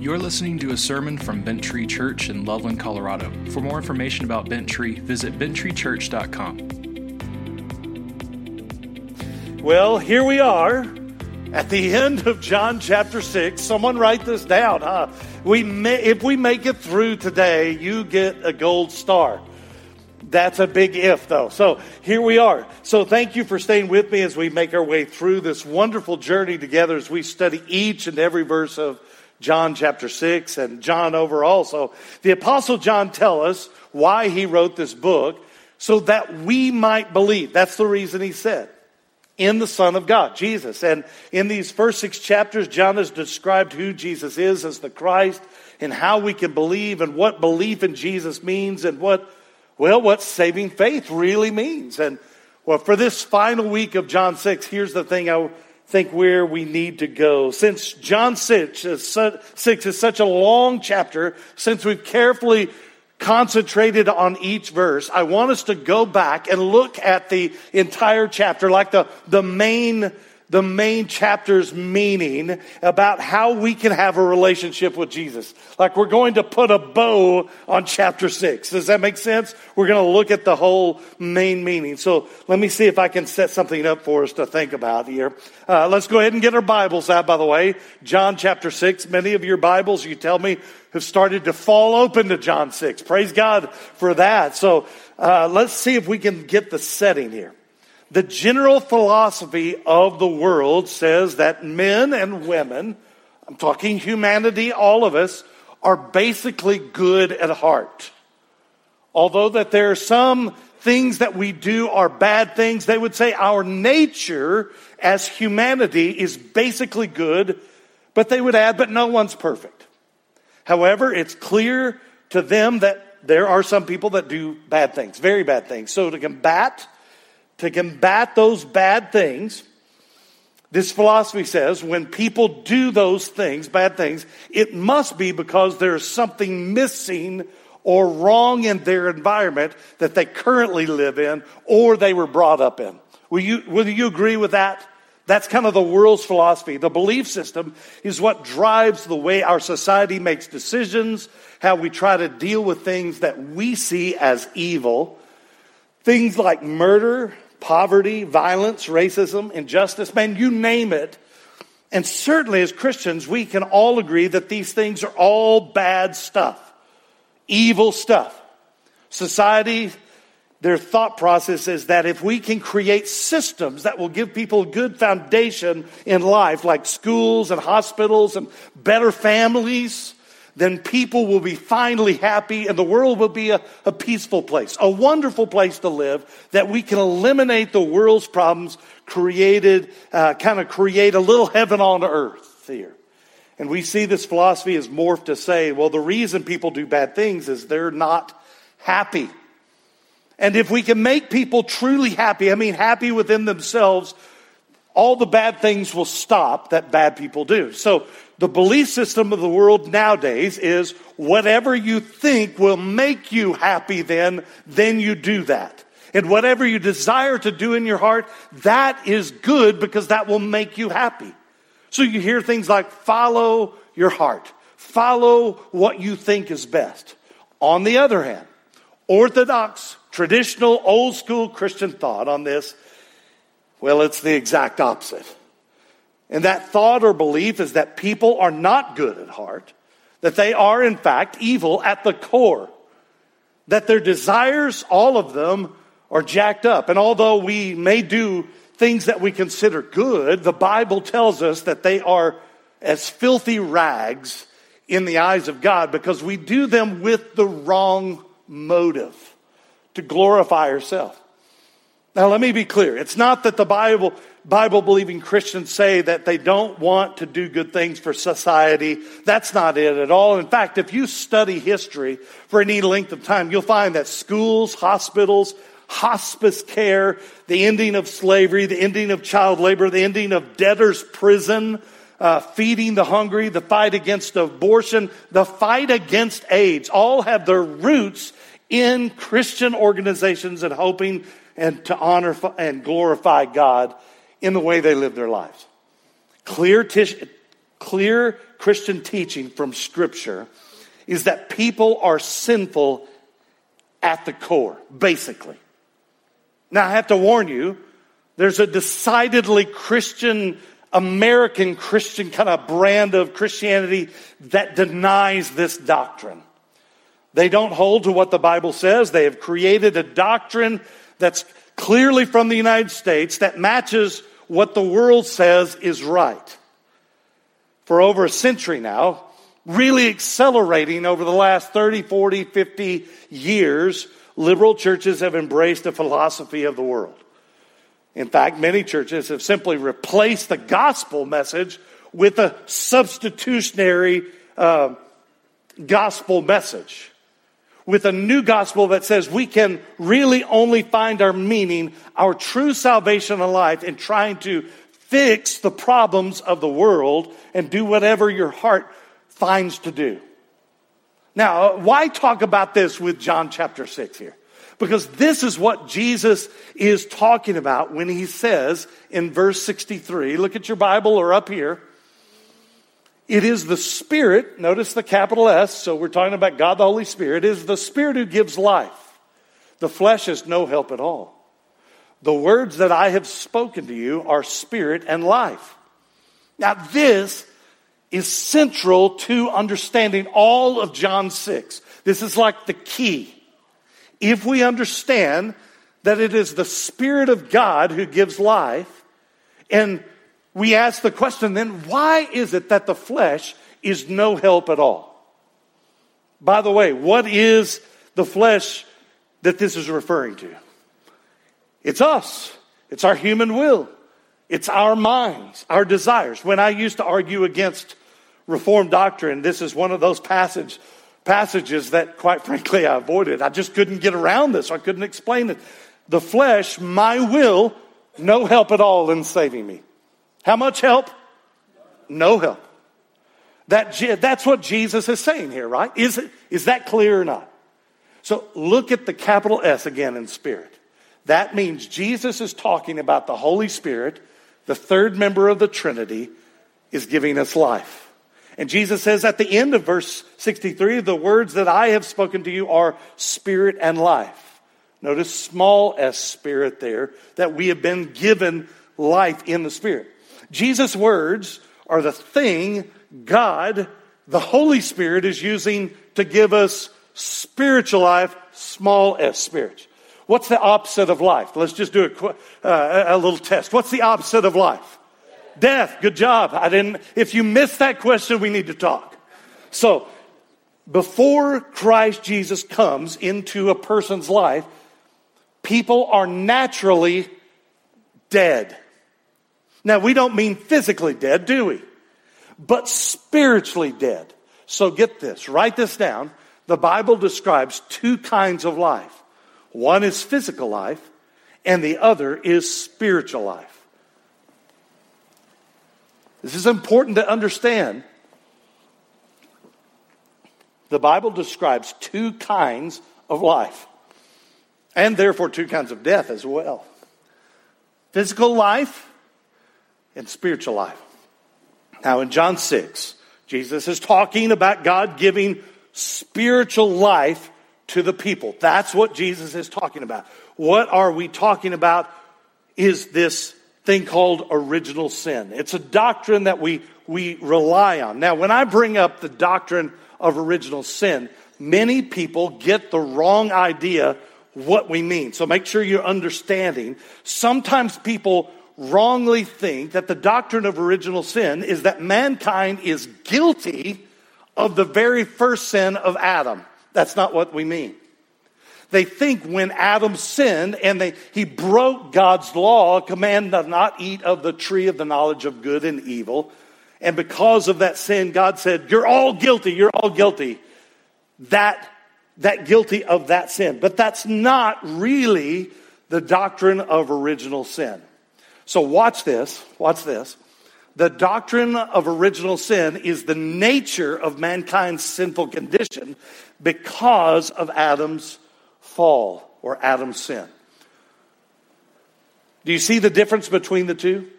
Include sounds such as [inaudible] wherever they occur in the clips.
You're listening to a sermon from Bent Tree Church in Loveland, Colorado. For more information about Bent Tree, visit benttreechurch.com. Well, here we are at the [laughs] end of John chapter 6. Someone write this down, huh? We may, if we make it through today, you get a gold star. That's a big if, though. So here we are. So thank you for staying with me as we make our way through this wonderful journey together as we study each and every verse of John chapter 6 and John overall. So the apostle John tell us why he wrote this book so that we might believe. That's the reason he said in the Son of God, Jesus. And in these first six chapters, John has described who Jesus is as the Christ and how we can believe and what belief in Jesus means and what well, what saving faith really means. And well, for this final week of John 6, here's the thing I think where we need to go. Since John 6 is, such a long chapter, since we've carefully concentrated on each verse, I want us to go back and look at the entire chapter, like the, the main the main chapter's meaning about how we can have a relationship with Jesus. Like we're going to put a bow on chapter six. Does that make sense? We're going to look at the whole main meaning. So let me see if I can set something up for us to think about here. Uh, let's go ahead and get our Bibles out, by the way. John chapter six. Many of your Bibles, you tell me, have started to fall open to John six. Praise God for that. So uh, let's see if we can get the setting here. The general philosophy of the world says that men and women, I'm talking humanity, all of us, are basically good at heart. Although that there are some things that we do are bad things, they would say our nature as humanity is basically good, but they would add, but no one's perfect. However, it's clear to them that there are some people that do bad things, very bad things. So to combat to combat those bad things, this philosophy says when people do those things, bad things, it must be because there's something missing or wrong in their environment that they currently live in or they were brought up in. Will you, will you agree with that? That's kind of the world's philosophy. The belief system is what drives the way our society makes decisions, how we try to deal with things that we see as evil. Things like murder, poverty, violence, racism, injustice, man, you name it. And certainly as Christians, we can all agree that these things are all bad stuff, evil stuff. Society, their thought process is that if we can create systems that will give people a good foundation in life, like schools and hospitals and better families, then people will be finally happy and the world will be a, a peaceful place, a wonderful place to live, that we can eliminate the world's problems, created, uh, kind of create a little heaven on earth here. And we see this philosophy as morphed to say, well, the reason people do bad things is they're not happy. And if we can make people truly happy, I mean, happy within themselves, all the bad things will stop that bad people do. So the belief system of the world nowadays is whatever you think will make you happy then, then you do that. And whatever you desire to do in your heart, that is good because that will make you happy. So you hear things like follow your heart. Follow what you think is best. On the other hand, orthodox, traditional, old school Christian thought on this well, it's the exact opposite. And that thought or belief is that people are not good at heart, that they are, in fact, evil at the core, that their desires, all of them, are jacked up. And although we may do things that we consider good, the Bible tells us that they are as filthy rags in the eyes of God because we do them with the wrong motive to glorify ourselves. Now, let me be clear. It's not that the Bible, Bible believing Christians say that they don't want to do good things for society. That's not it at all. In fact, if you study history for any length of time, you'll find that schools, hospitals, hospice care, the ending of slavery, the ending of child labor, the ending of debtor's prison, uh, feeding the hungry, the fight against abortion, the fight against AIDS, all have their roots in Christian organizations and hoping and to honor and glorify God in the way they live their lives. Clear, clear Christian teaching from Scripture is that people are sinful at the core, basically. Now, I have to warn you, there's a decidedly Christian, American Christian kind of brand of Christianity that denies this doctrine. They don't hold to what the Bible says. They have created a doctrine that's clearly from the United States that matches what the world says is right. For over a century now, really accelerating over the last 30, 40, 50 years, liberal churches have embraced the philosophy of the world. In fact, many churches have simply replaced the gospel message with a substitutionary uh, gospel message. With a new gospel that says we can really only find our meaning, our true salvation in life in trying to fix the problems of the world and do whatever your heart finds to do. Now, why talk about this with John chapter 6 here? Because this is what Jesus is talking about when he says in verse 63, look at your Bible or up here. It is the Spirit, notice the capital S, so we're talking about God the Holy Spirit, it is the Spirit who gives life. The flesh is no help at all. The words that I have spoken to you are spirit and life. Now, this is central to understanding all of John 6. This is like the key. If we understand that it is the Spirit of God who gives life, and we ask the question then, why is it that the flesh is no help at all? By the way, what is the flesh that this is referring to? It's us. It's our human will. It's our minds, our desires. When I used to argue against Reformed doctrine, this is one of those passage, passages that, quite frankly, I avoided. I just couldn't get around this. I couldn't explain it. The flesh, my will, no help at all in saving me. How much help? No help. That, that's what Jesus is saying here, right? Is, it, is that clear or not? So look at the capital S again in spirit. That means Jesus is talking about the Holy Spirit, the third member of the Trinity, is giving us life. And Jesus says at the end of verse 63, the words that I have spoken to you are spirit and life. Notice small s spirit there, that we have been given life in the spirit. Jesus' words are the thing God, the Holy Spirit, is using to give us spiritual life, small s spirit. What's the opposite of life? Let's just do a, uh, a little test. What's the opposite of life? Death. Good job. I didn't, if you missed that question, we need to talk. So, before Christ Jesus comes into a person's life, people are naturally dead. Now, we don't mean physically dead, do we? But spiritually dead. So get this, write this down. The Bible describes two kinds of life. One is physical life, and the other is spiritual life. This is important to understand. The Bible describes two kinds of life, and therefore two kinds of death as well physical life and spiritual life. Now, in John 6, Jesus is talking about God giving spiritual life to the people. That's what Jesus is talking about. What are we talking about? Is this thing called original sin. It's a doctrine that we, we rely on. Now, when I bring up the doctrine of original sin, many people get the wrong idea what we mean. So make sure you're understanding. Sometimes people wrongly think that the doctrine of original sin is that mankind is guilty of the very first sin of Adam. That's not what we mean. They think when Adam sinned and they, he broke God's law, command to not eat of the tree of the knowledge of good and evil. And because of that sin, God said, You're all guilty, you're all guilty. That, that guilty of that sin. But that's not really the doctrine of original sin. So watch this, watch this. The doctrine of original sin is the nature of mankind's sinful condition because of Adam's fall or Adam's sin. Do you see the difference between the two?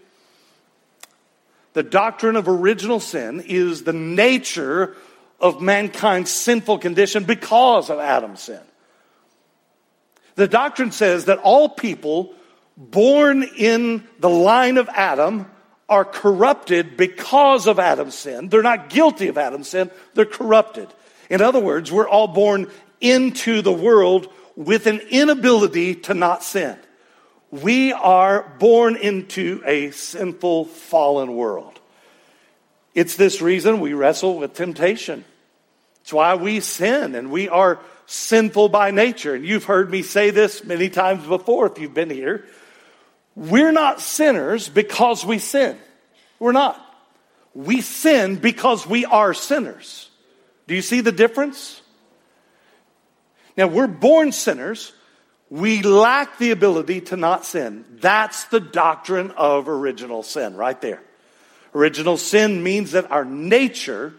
The doctrine of original sin is the nature of mankind's sinful condition because of Adam's sin. The doctrine says that all people born in the line of Adam are corrupted because of Adam's sin. They're not guilty of Adam's sin, they're corrupted. In other words, we're all born into the world with an inability to not sin. We are born into a sinful, fallen world. It's this reason we wrestle with temptation. It's why we sin and we are sinful by nature. And you've heard me say this many times before if you've been here. We're not sinners because we sin. We're not. We sin because we are sinners. Do you see the difference? Now, we're born sinners. We lack the ability to not sin. That's the doctrine of original sin, right there. Original sin means that our nature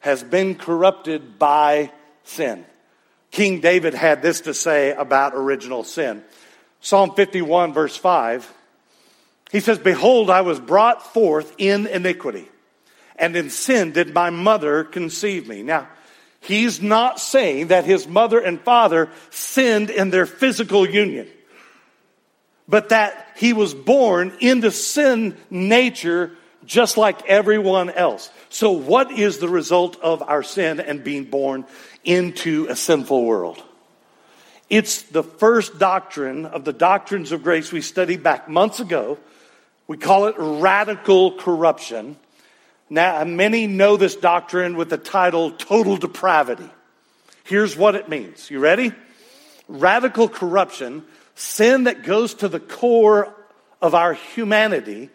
has been corrupted by sin. King David had this to say about original sin. Psalm 51, verse 5, he says, Behold, I was brought forth in iniquity, and in sin did my mother conceive me. Now, he's not saying that his mother and father sinned in their physical union, but that he was born into sin nature just like everyone else. So, what is the result of our sin and being born into a sinful world? It's the first doctrine of the doctrines of grace we studied back months ago. We call it radical corruption. Now, many know this doctrine with the title total depravity. Here's what it means. You ready? Radical corruption, sin that goes to the core of our humanity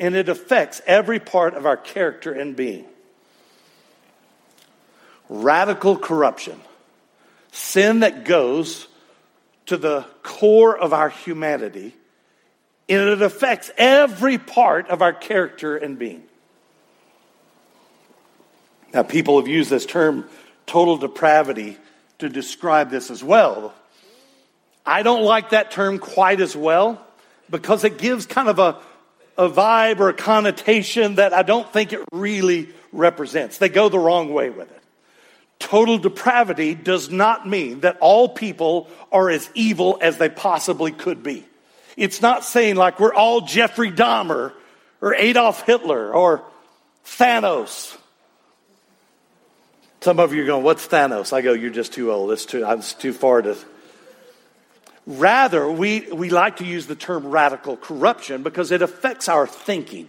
and it affects every part of our character and being. Radical corruption, sin that goes to the core of our humanity, and it affects every part of our character and being. Now, people have used this term total depravity to describe this as well. I don't like that term quite as well because it gives kind of a a vibe or a connotation that I don't think it really represents. They go the wrong way with it. Total depravity does not mean that all people are as evil as they possibly could be. It's not saying like we're all Jeffrey Dahmer or Adolf Hitler or Thanos. Some of you are going, What's Thanos? I go, You're just too old. It's too, I'm too far to Rather, we, we like to use the term radical corruption because it affects our thinking.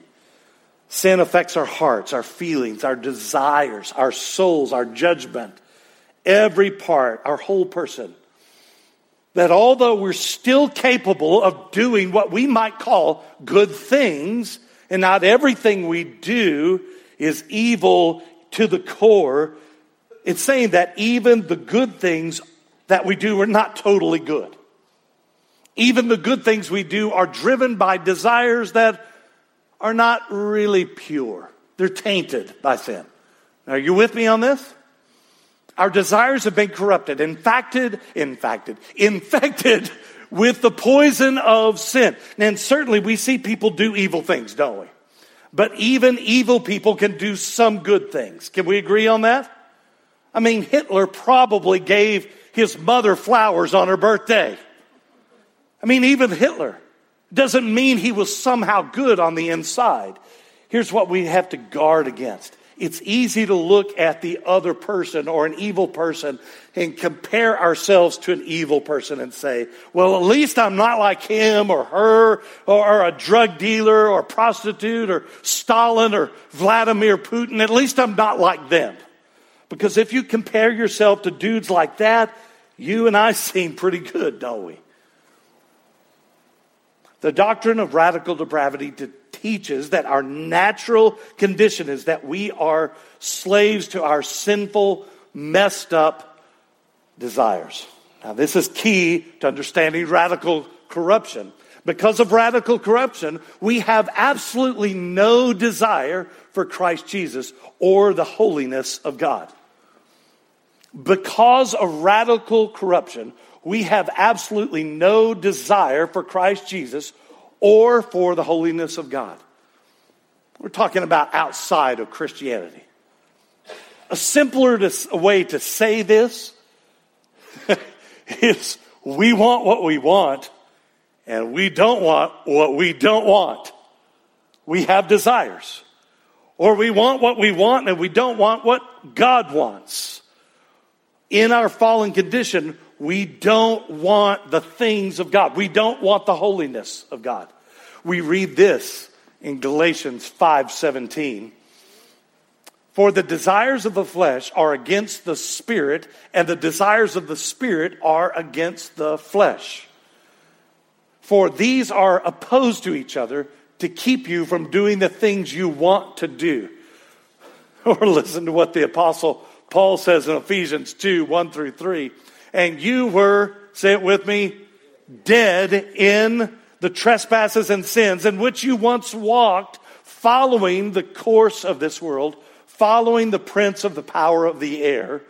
Sin affects our hearts, our feelings, our desires, our souls, our judgment, every part, our whole person. That although we're still capable of doing what we might call good things, and not everything we do is evil to the core, it's saying that even the good things that we do are not totally good. Even the good things we do are driven by desires that are not really pure. They're tainted by sin. Are you with me on this? Our desires have been corrupted, infected, infected, infected with the poison of sin. And certainly we see people do evil things, don't we? But even evil people can do some good things. Can we agree on that? I mean, Hitler probably gave his mother flowers on her birthday. I mean, even Hitler doesn't mean he was somehow good on the inside. Here's what we have to guard against. It's easy to look at the other person or an evil person and compare ourselves to an evil person and say, well, at least I'm not like him or her or, a drug dealer or prostitute or Stalin or Vladimir Putin. At least I'm not like them. Because if you compare yourself to dudes like that, you and I [laughs] seem pretty good, don't we? The doctrine of radical depravity teaches that our natural condition is that we are slaves to our sinful, messed up desires. Now, this is key to understanding radical corruption. Because of radical corruption, we have absolutely no desire for Christ Jesus or the holiness of God. Because of radical corruption, we have absolutely no desire for Christ Jesus or for the holiness of God. We're talking about outside of Christianity. A simpler to, a way to say this [laughs] is we want what we want and we don't want what we don't want. We have desires. Or we want what we want and we don't want what God wants. In our fallen condition, we don't want the things of God. We don't want the holiness of God. We read this in Galatians 5:17. For the desires of the flesh are against the spirit, and the desires of the spirit are against the flesh. For these are opposed to each other to keep you from doing the things you want to do. [laughs] Or listen to what the apostle Paul says in Ephesians 2 1 through 3. And you were, say it with me, dead in the trespasses and sins in which you once walked, following the course of this world, following the prince of the power of the air,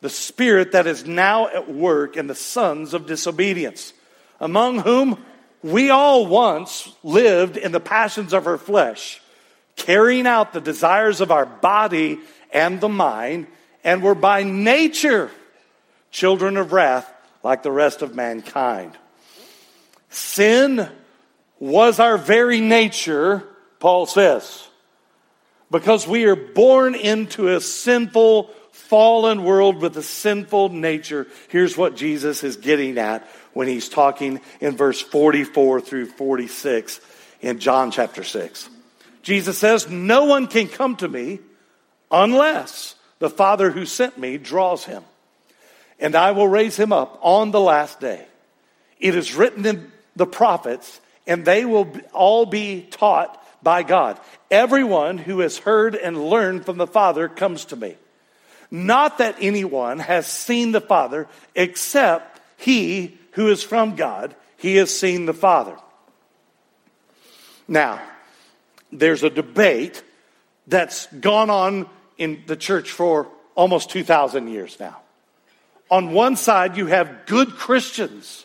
the spirit that is now at work in the sons of disobedience, among whom we all once lived in the passions of our flesh, carrying out the desires of our body and the mind, and were by nature children of wrath like the rest of mankind. Sin was our very nature, Paul says, because we are born into a sinful, fallen world with a sinful nature. Here's what Jesus is getting at when he's talking in verse 44 through 46 in John chapter 6. Jesus says, No one can come to me unless the Father who sent me draws him, and I will raise him up on the last day. It is written in the prophets, and they will all be taught by God. Everyone who has heard and learned from the Father comes to me. Not that anyone has seen the Father except he who is from God, he has seen the Father. Now, there's a debate that's gone on in the church for almost 2,000 years now. On one side, you have good Christians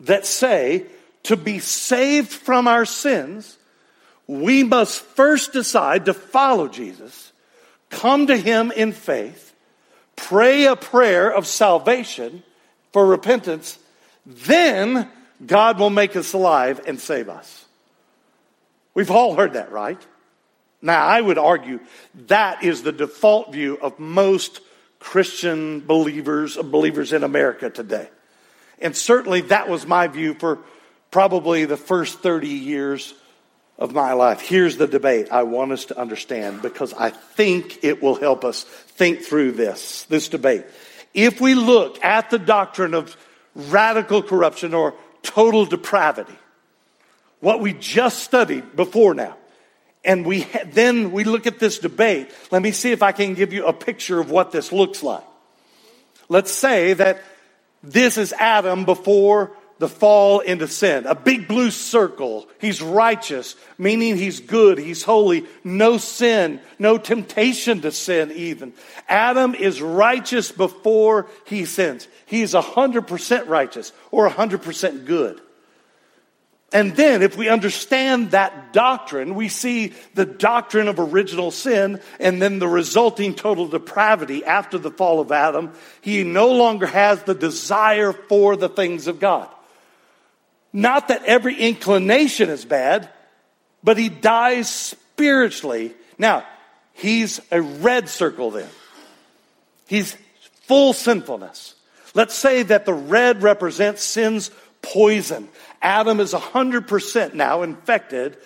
that say to be saved from our sins, we must first decide to follow Jesus, come to Him in faith, pray a prayer of salvation for repentance, then God will make us alive and save us. We've all heard that, right? Now, I would argue that is the default view of most Christian believers, believers in America today. And certainly that was my view for probably the first 30 years of my life. Here's the debate I want us to understand because I think it will help us think through this, this debate. If we look at the doctrine of radical corruption or total depravity. What we just studied before now. And we then we look at this debate. Let me see if I can give you a picture of what this looks like. Let's say that this is Adam before the fall into sin. A big blue circle. He's righteous, meaning he's good, he's holy, no sin, no temptation to sin even. Adam is righteous before he sins. He's 100% righteous or 100% good. And then, if we understand that doctrine, we see the doctrine of original sin and then the resulting total depravity after the fall of Adam. He no longer has the desire for the things of God. Not that every inclination is bad, but he dies spiritually. Now, he's a red circle then. He's full sinfulness. Let's say that the red represents sin's poison. Adam is 100% now infected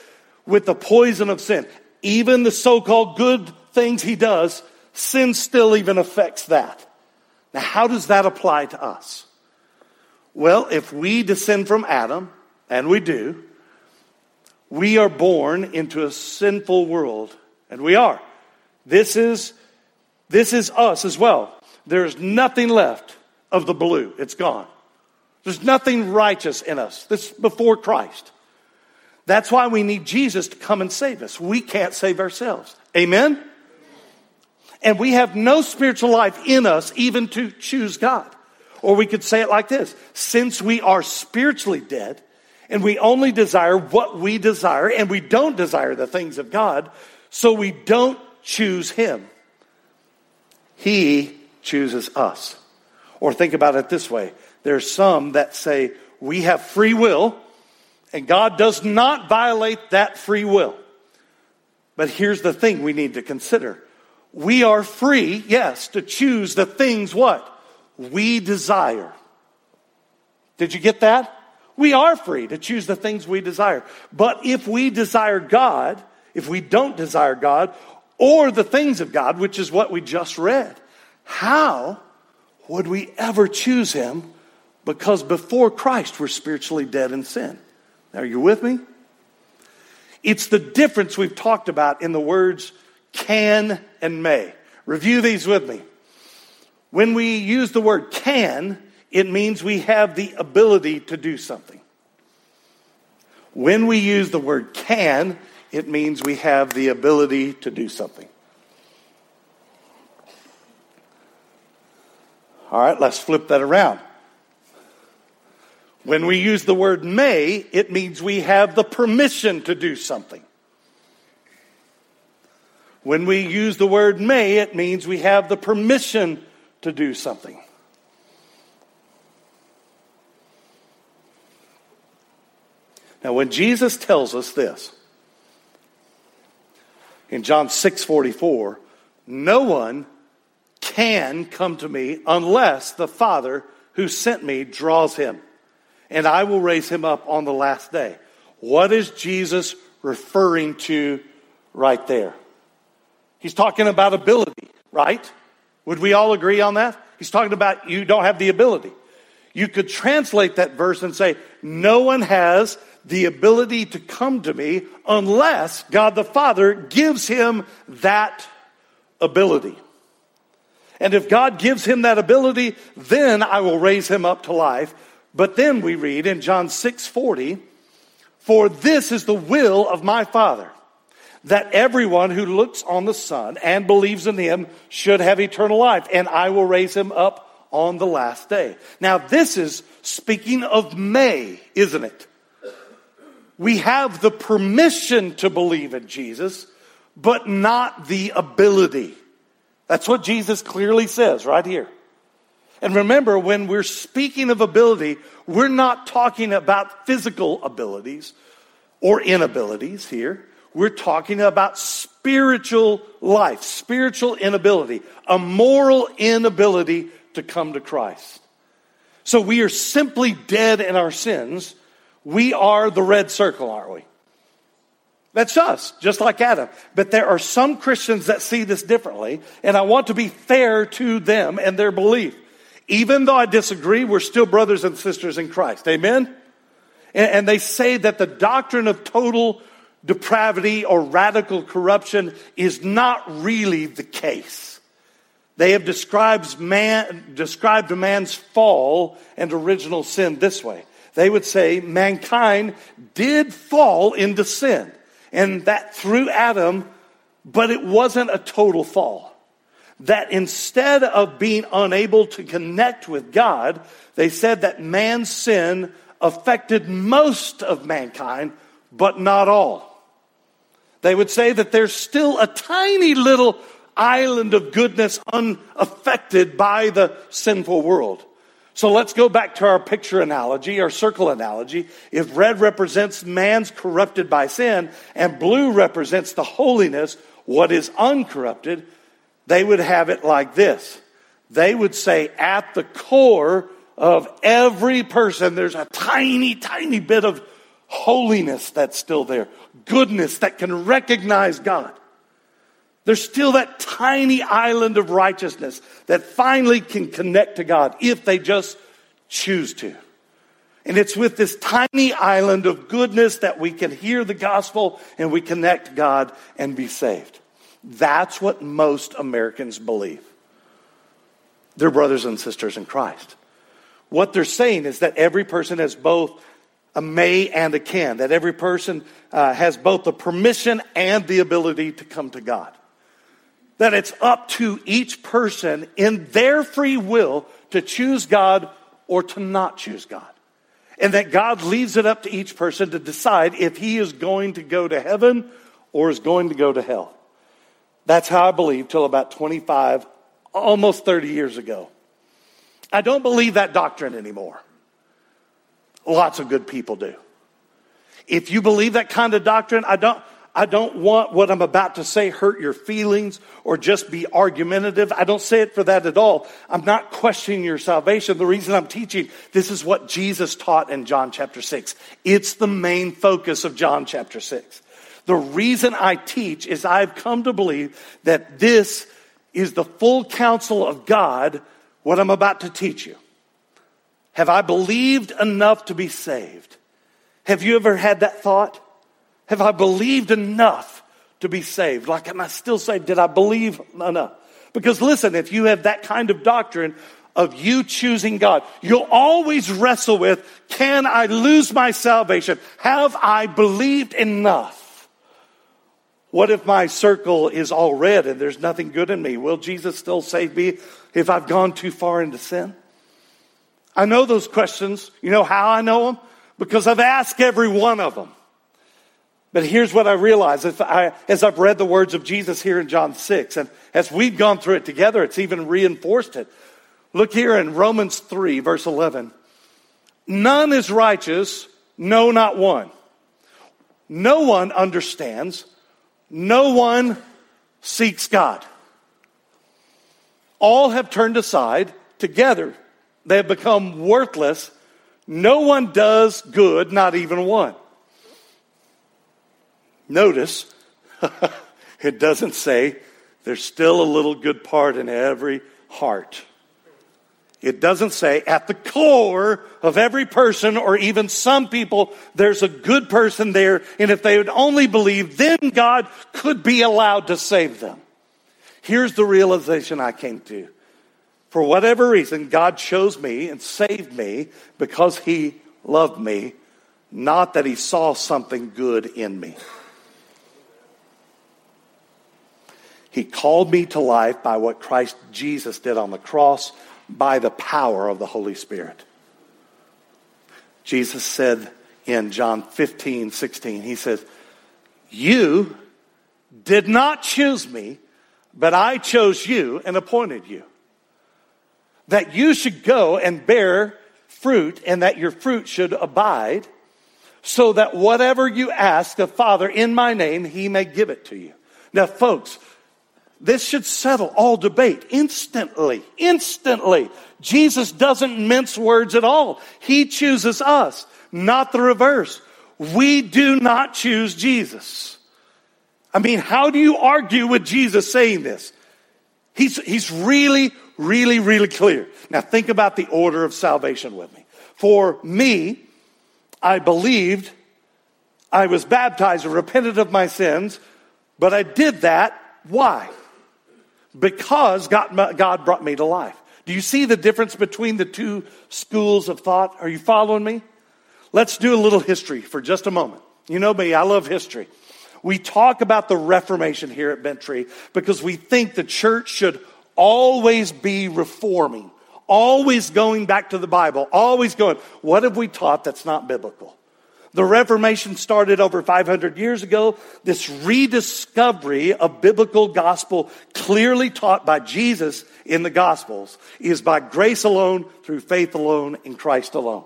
with the poison of sin. Even the so called good things he does, sin still even affects that. Now, how does that apply to us? Well, if we descend from Adam, and we do, we are born into a sinful world, and we are. This is, this is us as well. There's nothing left of the blue. It's gone. There's nothing righteous in us. This before Christ. That's why we need Jesus to come and save us. We can't save ourselves. Amen? And we have no spiritual life in us even to choose God. Or we could say it like this since we are spiritually dead and we only desire what we desire and we don't desire the things of God, So we don't choose him. He chooses us. Or think about it this way. There's some that say we have free will and God does not violate that free will. But here's the thing we need to consider. We are free, yes, to choose the things what? We desire. Did you get that? We are free to choose the things we desire. But if we desire God, if we don't desire God, or the things of God, which is what we just read, how would we ever choose Him? Because before Christ, we're spiritually dead in sin. Are you with me? It's the difference we've talked about in the words can and may. Review these with me. When we use the word can, it means we have the ability to do something. When we use the word can, it means we have the ability to do something. All right, let's flip that around. When we use the word may, it means we have the permission to do something. When we use the word may, it means we have the permission to do something. Now, when Jesus tells us this in John 6 44, no one can come to me unless the Father who sent me draws him, and I will raise him up on the last day. What is Jesus referring to right there? He's talking about ability, right? Would we all agree on that? He's talking about you don't have the ability. You could translate that verse and say, No one has the ability to come to me unless God the Father gives him that ability. And if God gives him that ability, then I will raise him up to life. But then we read in John 6 40, For this is the will of my Father, that everyone who looks on the Son and believes in him should have eternal life, and I will raise him up on the last day. Now, this is speaking of may, isn't it? We have the permission to believe in Jesus, but not the ability. That's what Jesus clearly says right here. And remember, when we're speaking of ability, we're not talking about physical abilities or inabilities here. We're talking about spiritual life, spiritual inability, a moral inability to come to Christ. So we are simply dead in our sins. We are the red circle, aren't we? That's us, just like Adam. But there are some Christians that see this differently, and I want to be fair to them and their belief. Even though I disagree, we're still brothers and sisters in Christ. Amen? And, and they say that the doctrine of total depravity or radical corruption is not really the case. They have described man, described man's fall and original sin this way. They would say mankind did fall into sin and that through Adam, but it wasn't a total fall. That instead of being unable to connect with God, they said that man's sin affected most of mankind, but not all. They would say that there's still a tiny little island of goodness unaffected by the sinful world. So let's go back to our picture analogy, our circle analogy. If red represents man's corrupted by sin and blue represents the holiness, what is uncorrupted, they would have it like this. They would say at the core of every person, there's a tiny, tiny bit of holiness that's still there, goodness that can recognize God. There's still that tiny island of righteousness that finally can connect to God if they just choose to. And it's with this tiny island of goodness that we can hear the gospel and we connect God and be saved. That's what most Americans believe. They're brothers and sisters in Christ. What they're saying is that every person has both a may and a can, that every person uh, has both the permission and the ability to come to God that it's up to each person in their free will to choose God or to not choose God. And that God leaves it up to each person to decide if he is going to go to heaven or is going to go to hell. That's how I believed till about 25, almost 30 years ago. I don't believe that doctrine anymore. Lots of good people do. If you believe that kind of doctrine, I don't, I don't want what I'm about to say hurt your feelings or just be argumentative. I don't say it for that at all. I'm not questioning your salvation. The reason I'm teaching, this is what Jesus taught in John chapter 6. It's the main focus of John chapter 6. The reason I teach is I've come to believe that this is the full counsel of God, what I'm about to teach you. Have I believed enough to be saved? Have you ever had that thought? Have I believed enough to be saved? Like, am I still saved? Did I believe enough? Because listen, if you have that kind of doctrine of you choosing God, you'll always wrestle with, can I lose my salvation? Have I believed enough? What if my circle is all red and there's nothing good in me? Will Jesus still save me if I've gone too far into sin? I know those questions. You know how I know them? Because I've asked every one of them. But here's what I realize I, as I've read the words of Jesus here in John 6, and as we've gone through it together, it's even reinforced it. Look here in Romans 3, verse 11. None is righteous, no, not one. No one understands, no one seeks God. All have turned aside together. They have become worthless. No one does good, not even one. Notice, [laughs] it doesn't say there's still a little good part in every heart. It doesn't say at the core of every person or even some people, there's a good person there. And if they would only believe, then God could be allowed to save them. Here's the realization I came to. For whatever reason, God chose me and saved me because he loved me, not that he saw something good in me. He called me to life by what Christ Jesus did on the cross by the power of the Holy Spirit. Jesus said in John 15, 16, He says, You did not choose me, but I chose you and appointed you. That you should go and bear fruit and that your fruit should abide, so that whatever you ask the Father in my name, He may give it to you. Now, folks, this should settle all debate instantly. Instantly. Jesus doesn't mince words at all. He chooses us, not the reverse. We do not choose Jesus. I mean, how do you argue with Jesus saying this? He's, he's really, really, really clear. Now think about the order of salvation with me. For me, I believed, I was baptized and repented of my sins, but I did that. Why? Because God, God brought me to life. Do you see the difference between the two schools of thought? Are you following me? Let's do a little history for just a moment. You know me, I love history. We talk about the Reformation here at Bent Tree because we think the church should always be reforming, always going back to the Bible, always going, what have we taught that's not biblical? The Reformation started over 500 years ago. This rediscovery of biblical gospel clearly taught by Jesus in the gospels is by grace alone, through faith alone, in Christ alone.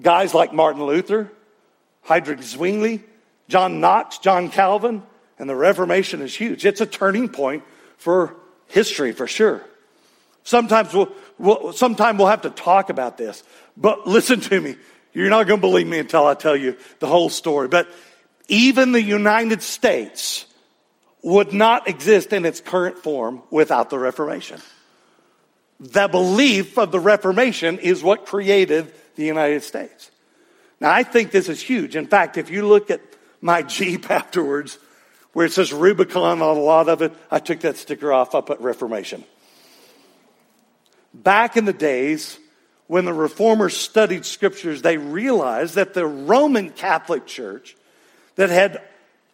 Guys like Martin Luther, Huldrych Zwingli, John Knox, John Calvin, and the Reformation is huge. It's a turning point for history for sure. Sometimes we'll, we'll, sometime we'll have to talk about this, but listen to me. You're not going to believe me until I tell you the whole story. But even the United States would not exist in its current form without the Reformation. The belief of the Reformation is what created the United States. Now, I think this is huge. In fact, if you look at my [laughs] Jeep afterwards, where it says Rubicon on a lot of it, I took that sticker off. I put Reformation. Back in the days, when the reformers studied scriptures, they realized that the Roman Catholic Church that had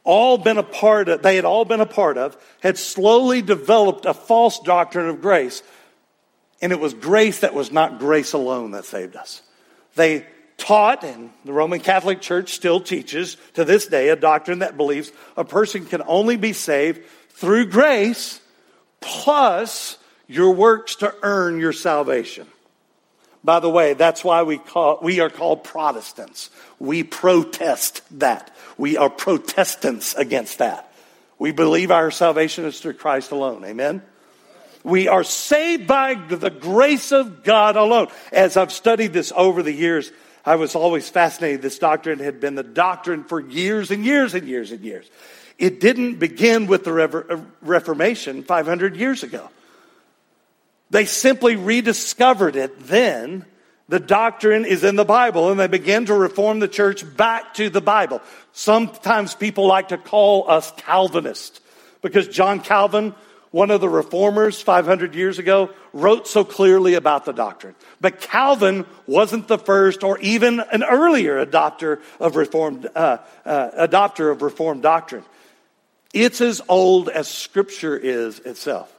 all been a part of, they had all been a part of, had slowly developed a false doctrine of grace. And it was grace that was not grace alone that saved us. They taught, and the Roman Catholic Church still teaches to this day, a doctrine that believes a person can only be saved through grace plus your works to earn your salvation. By the way, that's why we call, we are called Protestants. We protest that. We are Protestants against that. We believe our salvation is through Christ alone. Amen? We are saved by the grace of God alone. As I've studied this over the years, I was always fascinated. This doctrine had been the doctrine for years and years and years and years. It didn't begin with the Reformation 500 years ago. They simply rediscovered it then. The doctrine is in the Bible, and they began to reform the church back to the Bible. Sometimes people like to call us Calvinists because John Calvin, one of the reformers 500 years ago, wrote so clearly about the doctrine. But Calvin wasn't the first or even an earlier adopter of reformed, uh, uh, adopter of reformed doctrine. It's as old as Scripture is itself.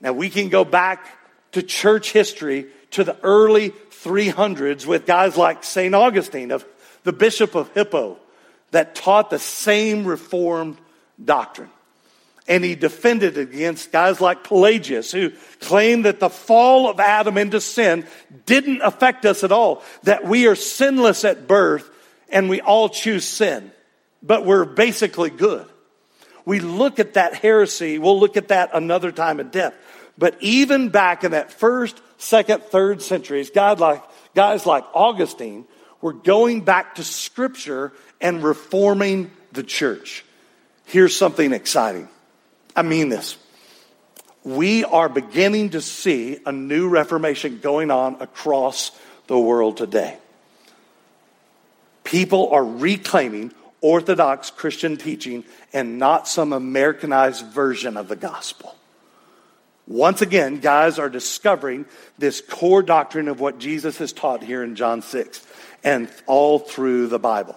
Now, we can go back to church history to the early 300s with guys like St. Augustine, of the Bishop of Hippo, that taught the same Reformed doctrine. And he defended against guys like Pelagius, who claimed that the fall of Adam into sin didn't affect us at all, that we are sinless at birth and we all choose sin, but we're basically good we look at that heresy, we'll look at that another time in depth. But even back in that first, second, third centuries, God like, guys like Augustine were going back to scripture and reforming the church. Here's something exciting. I mean this. We are beginning to see a new reformation going on across the world today. People are reclaiming Orthodox Christian teaching and not some Americanized version of the gospel. Once again, guys are discovering this core doctrine of what Jesus has taught here in John 6 and all through the Bible.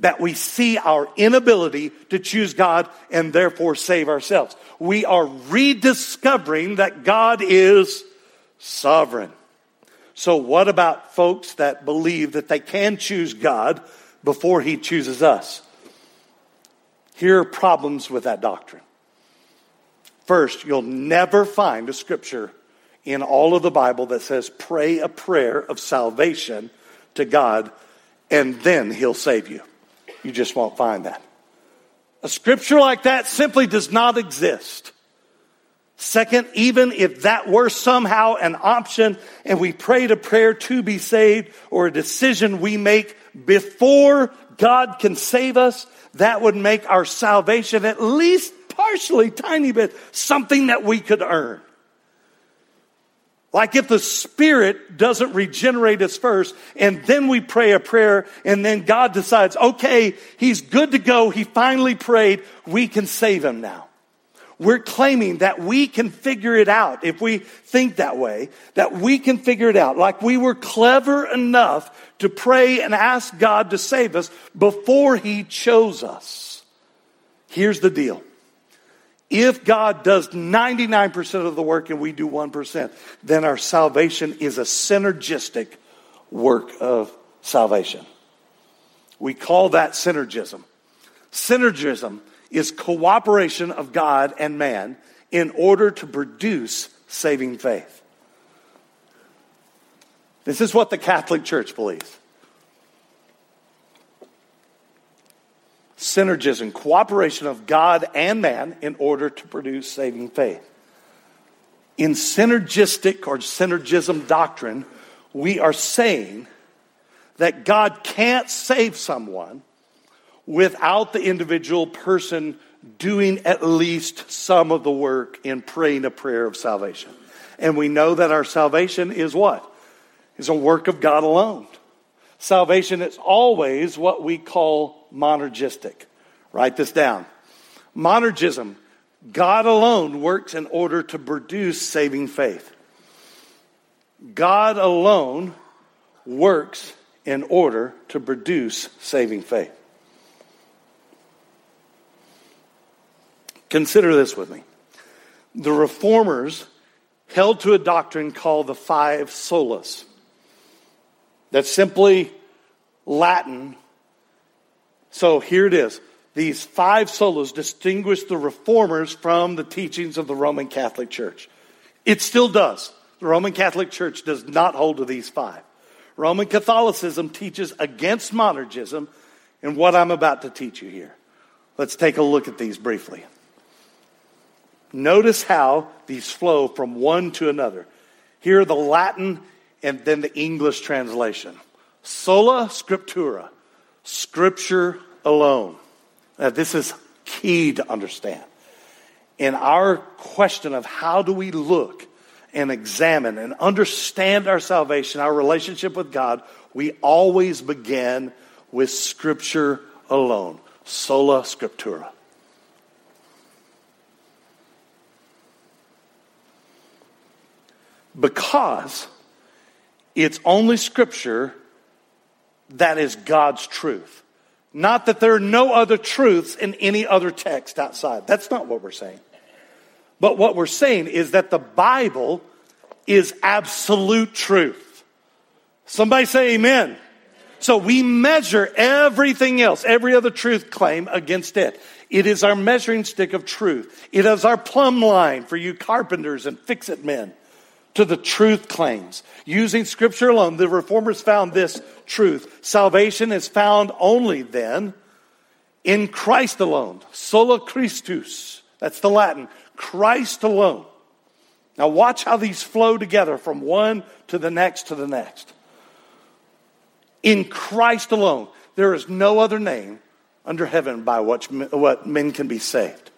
That we see our inability to choose God and therefore save ourselves. We are rediscovering that God is sovereign. So, what about folks that believe that they can choose God before he chooses us. Here are problems with that doctrine. First, you'll never find a scripture in all of the Bible that says pray a prayer of salvation to God and then he'll save you. You just won't find that. A scripture like that simply does not exist. Second, even if that were somehow an option and we prayed a prayer to be saved or a decision we make before God can save us, that would make our salvation at least partially, tiny bit, something that we could earn. Like if the Spirit doesn't regenerate us first, and then we pray a prayer, and then God decides, okay, he's good to go, he finally prayed, we can save him now. We're claiming that we can figure it out if we think that way, that we can figure it out. Like we were clever enough to pray and ask God to save us before He chose us. Here's the deal. If God does 99% of the work and we do 1%, then our salvation is a synergistic work of salvation. We call that synergism. Synergism is cooperation of God and man in order to produce saving faith. This is what the Catholic Church believes. Synergism, cooperation of God and man in order to produce saving faith. In synergistic or synergism doctrine, we are saying that God can't save someone without the individual person doing at least some of the work in praying a prayer of salvation. And we know that our salvation is what? Is a work of God alone. Salvation is always what we call monergistic. Write this down. Monergism, God alone works in order to produce saving faith. God alone works in order to produce saving faith. Consider this with me. The reformers held to a doctrine called the five solas. That's simply Latin. So here it is. these five solas distinguish the reformers from the teachings of the Roman Catholic Church. It still does. The Roman Catholic Church does not hold to these five. Roman Catholicism teaches against monergism and what I'm about to teach you here. Let's take a look at these briefly. Notice how these flow from one to another. Here, are the Latin and then the English translation. Sola scriptura, scripture alone. Now, this is key to understand. In our question of how do we look and examine and understand our salvation, our relationship with God, we always begin with scripture alone. Sola scriptura. Because it's only scripture that is God's truth. Not that there are no other truths in any other text outside. That's not what we're saying. But what we're saying is that the Bible is absolute truth. Somebody say amen. So we measure everything else, every other truth claim against it. It is our measuring stick of truth. It is our plumb line for you carpenters and fix it men to the truth claims. Using scripture alone, the reformers found this truth. Salvation is found only then in Christ alone. Sola Christus. That's the Latin. Christ alone. Now watch how these flow together from one to the next to the next. In Christ alone, there is no other name under heaven by which what men can be saved.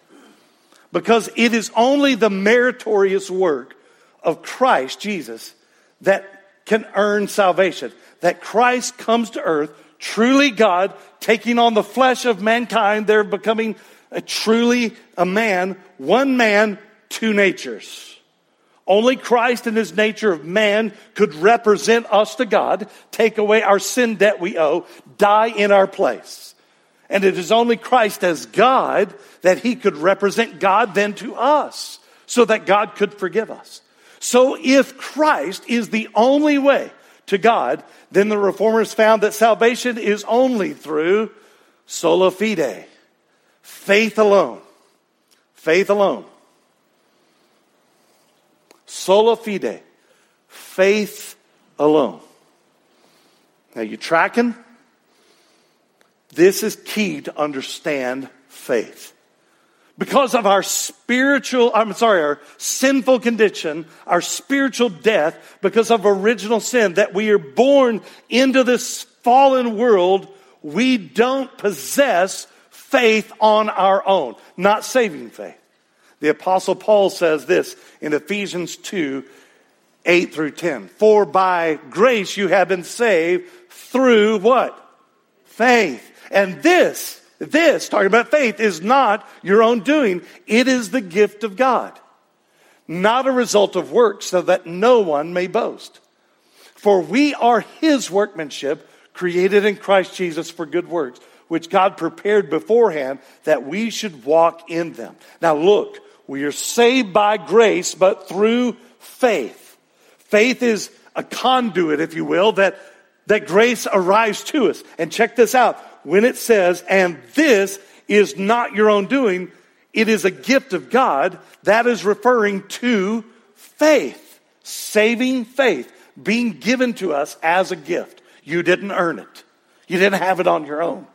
Because it is only the meritorious work of Christ Jesus that can earn salvation. That Christ comes to earth, truly God, taking on the flesh of mankind, they're becoming a truly a man, one man, two natures. Only Christ in his nature of man could represent us to God, take away our sin debt we owe, die in our place. And it is only Christ as God that he could represent God then to us so that God could forgive us. So if Christ is the only way to God, then the reformers found that salvation is only through sola fide, faith alone. Faith alone. Sola fide, faith alone. Now, you tracking? This is key to understand faith because of our spiritual, I'm sorry, our sinful condition, our spiritual death, because of original sin, that we are born into this fallen world, we don't possess faith on our own, not saving faith. The apostle Paul says this in Ephesians 2, 8 through 10. For by grace you have been saved through what? Faith. And this this, talking about faith, is not your own doing. It is the gift of God, not a result of works, so that no one may boast. For we are his workmanship, created in Christ Jesus for good works, which God prepared beforehand that we should walk in them. Now look, we are saved by grace, but through faith. Faith is a conduit, if you will, that, that grace arrives to us. And check this out when it says, and this is not your own doing, it is a gift of God, that is referring to faith, saving faith, being given to us as a gift. You didn't earn it. You didn't have it on your own.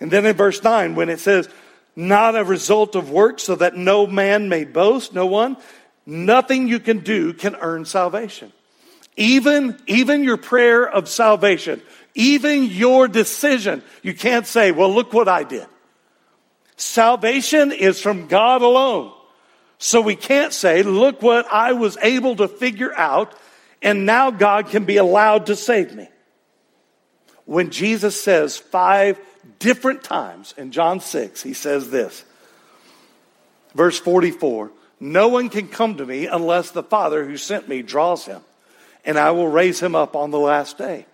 And then in verse 9, when it says, not a result of works, so that no man may boast, no one, nothing you can do can earn salvation. Even, even your prayer of salvation, even your decision, you can't say, well, look what I did. Salvation is from God alone. So we can't say, look what I was able to figure out, and now God can be allowed to save me. When Jesus says five different times in John 6, he says this. Verse 44 No one can come to me unless the Father who sent me draws him, and I will raise him up on the last day.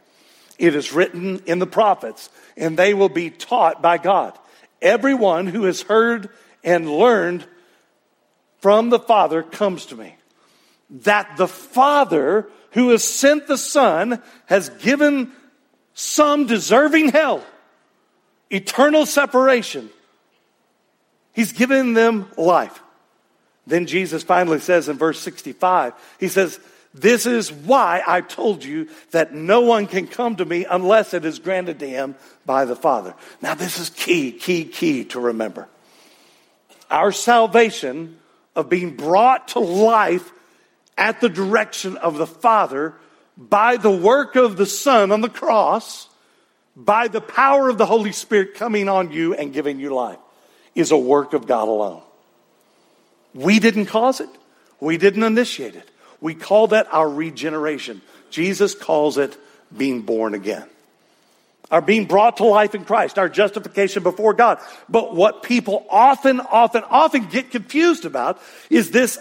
It is written in the prophets, and they will be taught by God. Everyone who has heard and learned from the Father comes to me. That the Father who has sent the Son has given some deserving hell, eternal separation He's given them life. Then Jesus finally says in verse 65, He says, This is why I told you that no one can come to me unless it is granted to him by the Father. Now, this is key, key, key to remember. Our salvation of being brought to life at the direction of the Father by the work of the Son on the cross, by the power of the Holy Spirit coming on you and giving you life, is a work of God alone. We didn't cause it. We didn't initiate it. We call that our regeneration. Jesus calls it being born again. Our being brought to life in Christ, our justification before God. But what people often, often, often get confused about is this,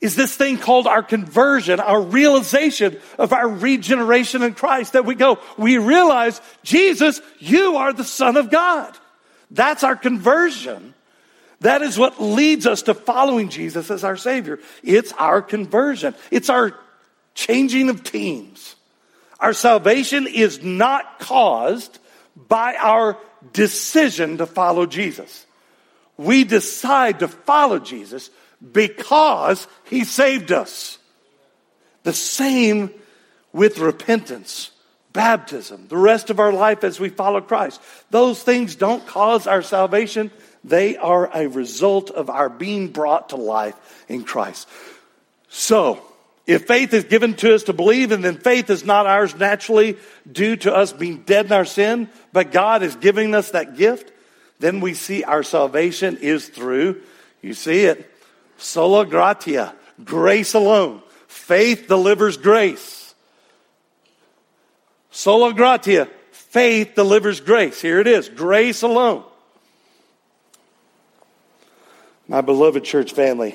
is this thing called our conversion, our realization of our regeneration in Christ. That we go, we realize, Jesus, you are the Son of God. That's our conversion. That is what leads us to following Jesus as our Savior. It's our conversion. It's our changing of teams. Our salvation is not caused by our decision to follow Jesus. We decide to follow Jesus because He saved us. The same with repentance, baptism, the rest of our life as we follow Christ. Those things don't cause our salvation. They are a result of our being brought to life in Christ. So, if faith is given to us to believe, and then faith is not ours naturally due to us being dead in our sin, but God is giving us that gift, then we see our salvation is through, you see it, sola gratia, grace alone. Faith delivers grace. Sola gratia, faith delivers grace. Here it is, grace alone. My beloved church family,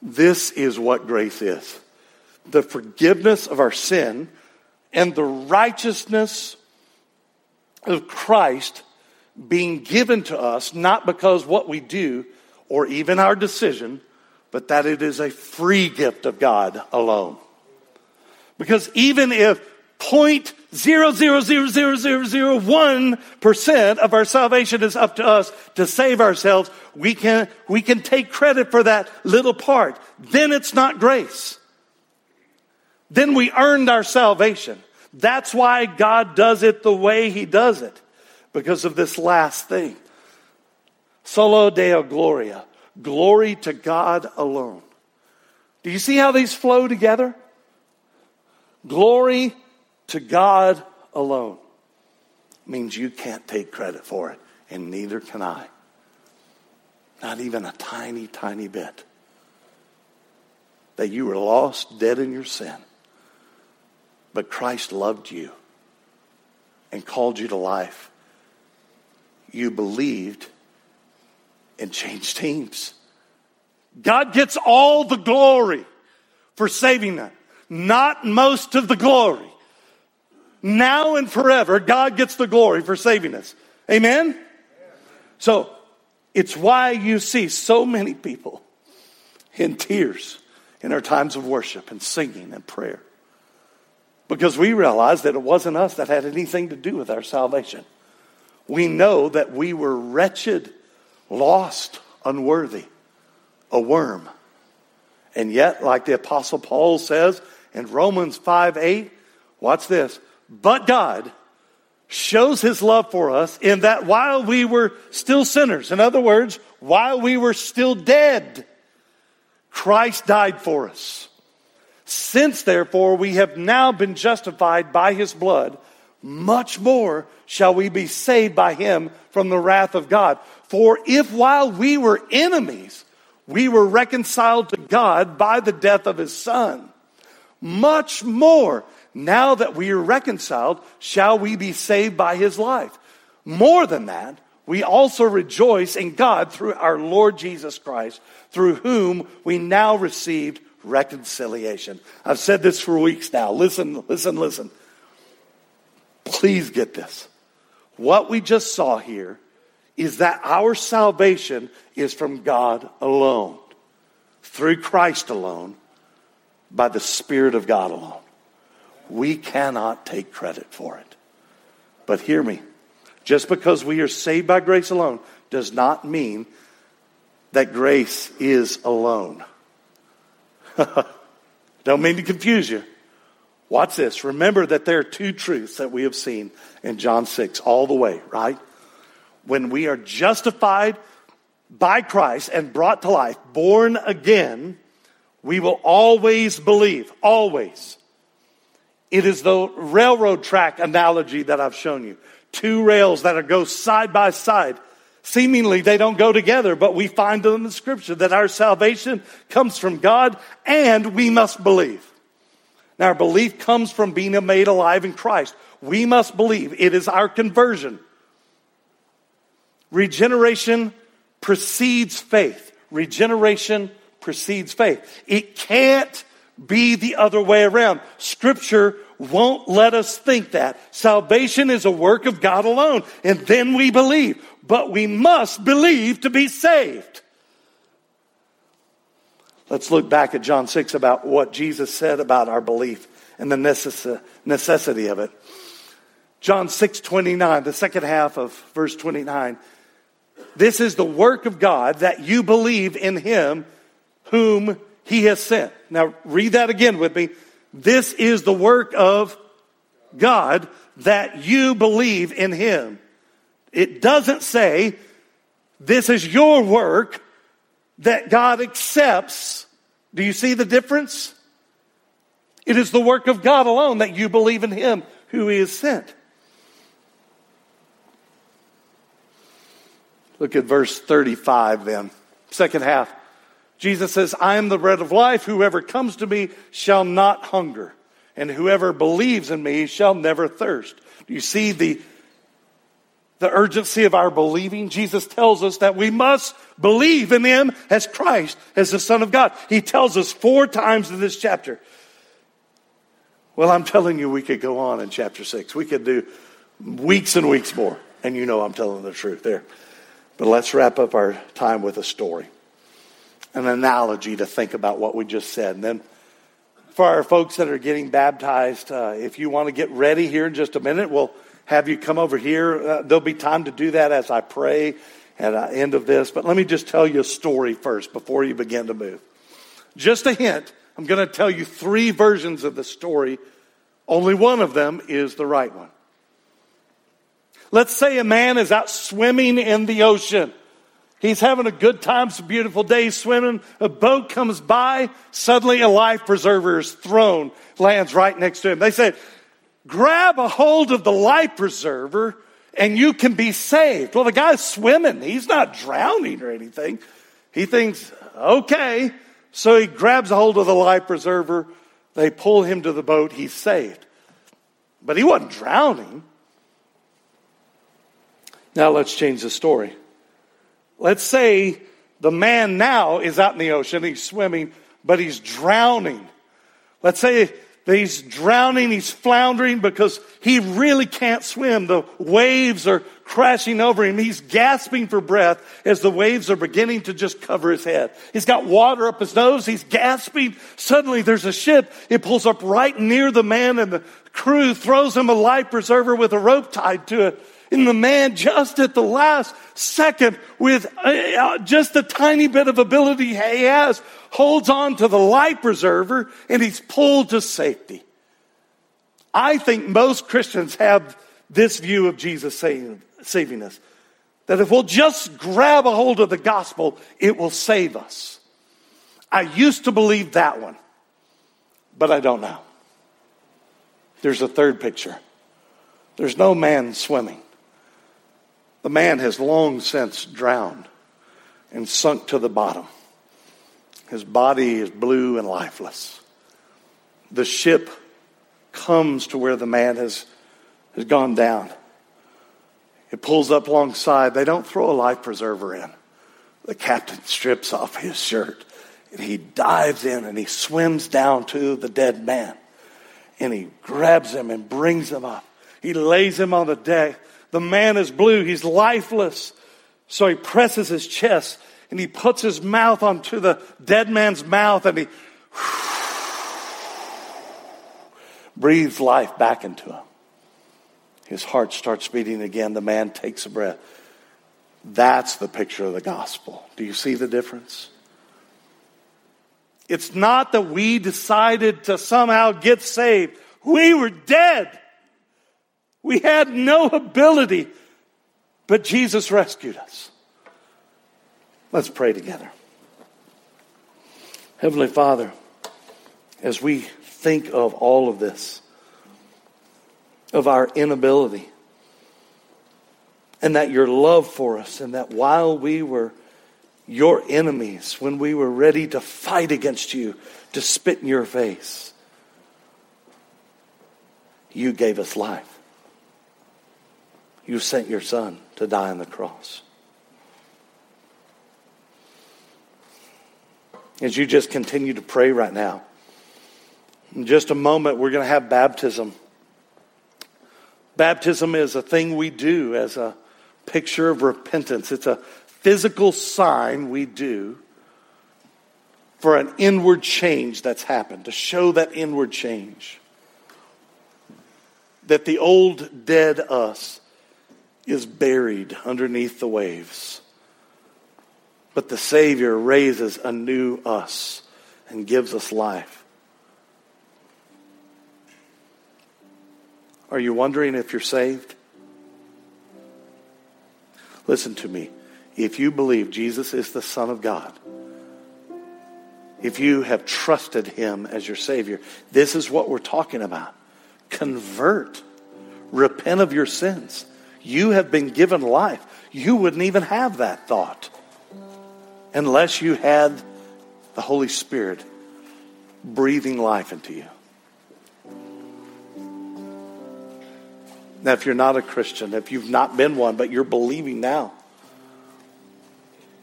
this is what grace is the forgiveness of our sin and the righteousness of Christ being given to us, not because what we do or even our decision, but that it is a free gift of God alone. Because even if point zero zero zero zero zero zero one percent of our salvation is up to us to save ourselves. We can we can take credit for that little part. Then it's not grace. Then we earned our salvation. That's why God does it the way He does it, because of this last thing. Solo Deo Gloria. Glory to God alone. Do you see how these flow together? Glory to God alone means you can't take credit for it, and neither can I. Not even a tiny, tiny bit. That you were lost, dead in your sin, but Christ loved you and called you to life. You believed and changed teams. God gets all the glory for saving them, not most of the glory now and forever, God gets the glory for saving us. Amen? So, it's why you see so many people in tears in our times of worship and singing and prayer. Because we realize that it wasn't us that had anything to do with our salvation. We know that we were wretched, lost, unworthy, a worm. And yet, like the Apostle Paul says in Romans 5 8, watch this. But God shows his love for us in that while we were still sinners, in other words, while we were still dead, Christ died for us. Since therefore we have now been justified by his blood, much more shall we be saved by him from the wrath of God. For if while we were enemies, we were reconciled to God by the death of his son, much more now that we are reconciled, shall we be saved by his life? More than that, we also rejoice in God through our Lord Jesus Christ, through whom we now received reconciliation. I've said this for weeks now. Listen, listen, listen. Please get this. What we just saw here is that our salvation is from God alone, through Christ alone, by the Spirit of God alone. We cannot take credit for it. But hear me just because we are saved by grace alone does not mean that grace is alone. [laughs] Don't mean to confuse you. Watch this. Remember that there are two truths that we have seen in John 6 all the way, right? When we are justified by Christ and brought to life, born again, we will always believe, always. It is the railroad track analogy that I've shown you. Two rails that are go side by side. Seemingly they don't go together, but we find them in scripture that our salvation comes from God and we must believe. Now, our belief comes from being made alive in Christ. We must believe. It is our conversion. Regeneration precedes faith. Regeneration precedes faith. It can't be the other way around. Scripture won't let us think that. Salvation is a work of God alone, and then we believe. But we must believe to be saved. Let's look back at John 6 about what Jesus said about our belief and the necessity of it. John 6 29, the second half of verse 29. This is the work of God that you believe in him whom he has sent. Now, read that again with me. This is the work of God that you believe in him. It doesn't say, this is your work that God accepts. Do you see the difference? It is the work of God alone that you believe in Him who He has sent. Look at verse 35 then, second half. Jesus says, I am the bread of life. Whoever comes to me shall not hunger, and whoever believes in me shall never thirst. Do you see the the urgency of our believing. Jesus tells us that we must believe in Him as Christ, as the Son of God. He tells us four times in this chapter. Well, I'm telling you, we could go on in chapter six. We could do weeks and weeks more. And you know I'm telling the truth there. But let's wrap up our time with a story, an analogy to think about what we just said. And then for our folks that are getting baptized, uh, if you want to get ready here in just a minute, we'll have you come over here. Uh, there'll be time to do that as I pray at the end of this. But let me just tell you a story first before you begin to move. Just a hint. I'm going to tell you three versions of the story. Only one of them is the right one. Let's say a man is out swimming in the ocean. He's having a good time, a beautiful day swimming. A boat comes by. Suddenly, a life preserver is thrown, lands right next to him. They say, grab a hold of the life preserver and you can be saved. Well, the guy's swimming. He's not drowning or anything. He thinks, okay. So he grabs a hold of the life preserver. They pull him to the boat. He's saved. But he wasn't drowning. Now let's change the story. Let's say the man now is out in the ocean. He's swimming, but he's drowning. Let's say that he's drowning, he's floundering because he really can't swim. The waves are crashing over him. He's gasping for breath as the waves are beginning to just cover his head. He's got water up his nose. He's gasping. Suddenly there's a ship. It pulls up right near the man and the crew throws him a life preserver with a rope tied to it. And the man, just at the last second, with uh, just a tiny bit of ability he has, holds on to the life preserver and he's pulled to safety. I think most Christians have this view of Jesus saving, saving us. That if we'll just grab a hold of the gospel, it will save us. I used to believe that one, but I don't now. There's a third picture. There's no man swimming. The man has long since drowned and sunk to the bottom. His body is blue and lifeless. The ship comes to where the man has, has gone down. It pulls up alongside. They don't throw a life preserver in. The captain strips off his shirt and he dives in and he swims down to the dead man and he grabs him and brings him up. He lays him on the deck. The man is blue. He's lifeless. So he presses his chest and he puts his mouth onto the dead man's mouth and he [sighs] breathes life back into him. His heart starts beating again. The man takes a breath, That's the picture of the gospel. Do you see the difference? It's not that we decided to somehow get saved. We were dead. We had no ability, but Jesus rescued us. Let's pray together. Heavenly Father, as we think of all of this, of our inability, and that your love for us, and that while we were your enemies, when we were ready to fight against you, to spit in your face, you gave us life. You sent your son to die on the cross. As you just continue to pray right now, in just a moment, we're going to have baptism. Baptism is a thing we do as a picture of repentance. It's a physical sign we do for an inward change that's happened, to show that inward change. That the old dead us is buried underneath the waves. But the Savior raises a new us and gives us life. Are you wondering if you're saved? Listen to me. If you believe Jesus is the Son of God, if you have trusted Him as your Savior, this is what we're talking about. Convert, repent of your sins. You have been given life. You wouldn't even have that thought unless you had the Holy Spirit breathing life into you. Now, if you're not a Christian, if you've not been one, but you're believing now,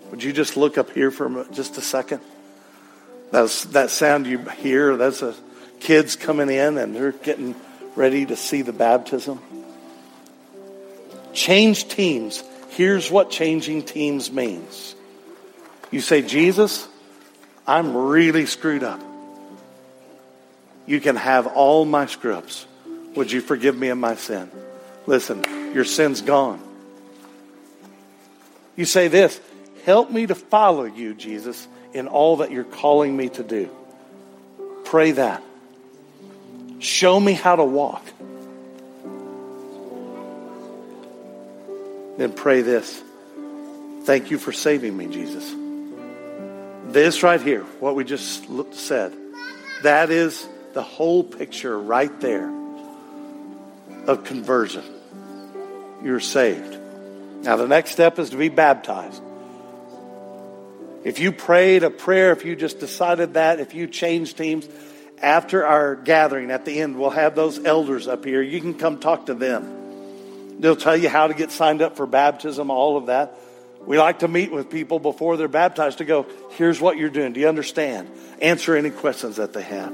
would you just look up here for just a second? That's that sound you hear. That's a kids coming in and they're getting ready to see the baptism. Change teams. Here's what changing teams means. You say, Jesus, I'm really screwed up. You can have all my screw-ups. Would you forgive me of my sin? Listen, your sin's gone. You say this Help me to follow you, Jesus, in all that you're calling me to do. Pray that. Show me how to walk. Then pray this Thank you for saving me, Jesus. This right here, what we just said, that is the whole picture right there of conversion. You're saved. Now, the next step is to be baptized. If you prayed a prayer, if you just decided that, if you changed teams, after our gathering at the end, we'll have those elders up here. You can come talk to them. They'll tell you how to get signed up for baptism, all of that. We like to meet with people before they're baptized to go, here's what you're doing. Do you understand? Answer any questions that they have.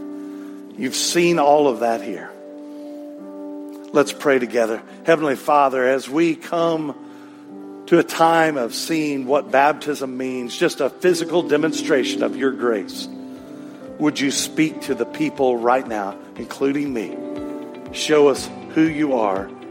You've seen all of that here. Let's pray together. Heavenly Father, as we come to a time of seeing what baptism means, just a physical demonstration of your grace, would you speak to the people right now, including me? Show us who you are